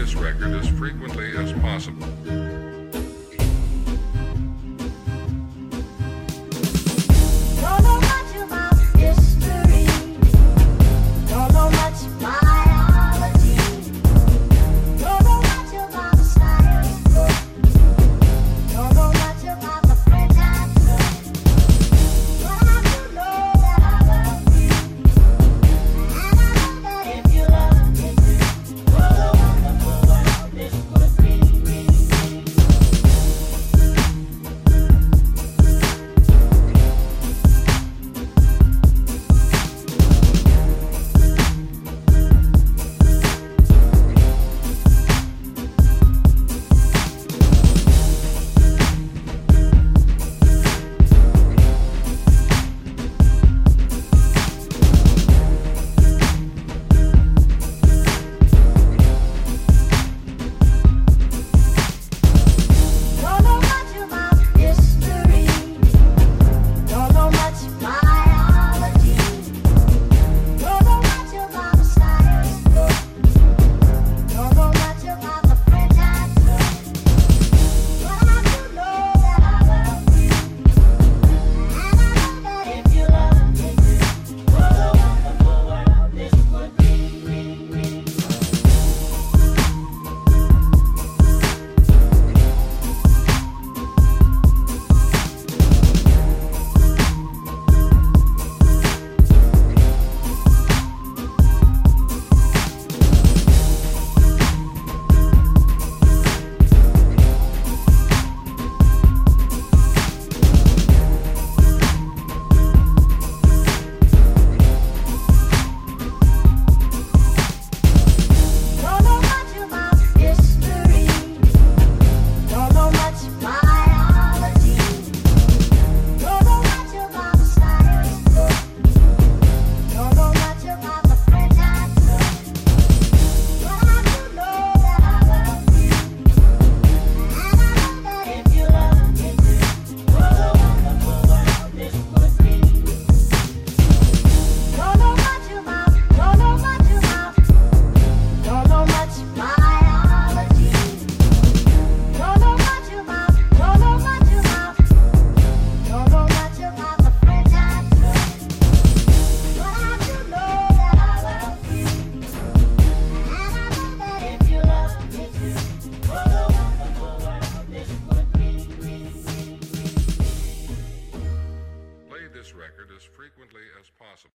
this record as frequently as possible. this record as frequently as possible.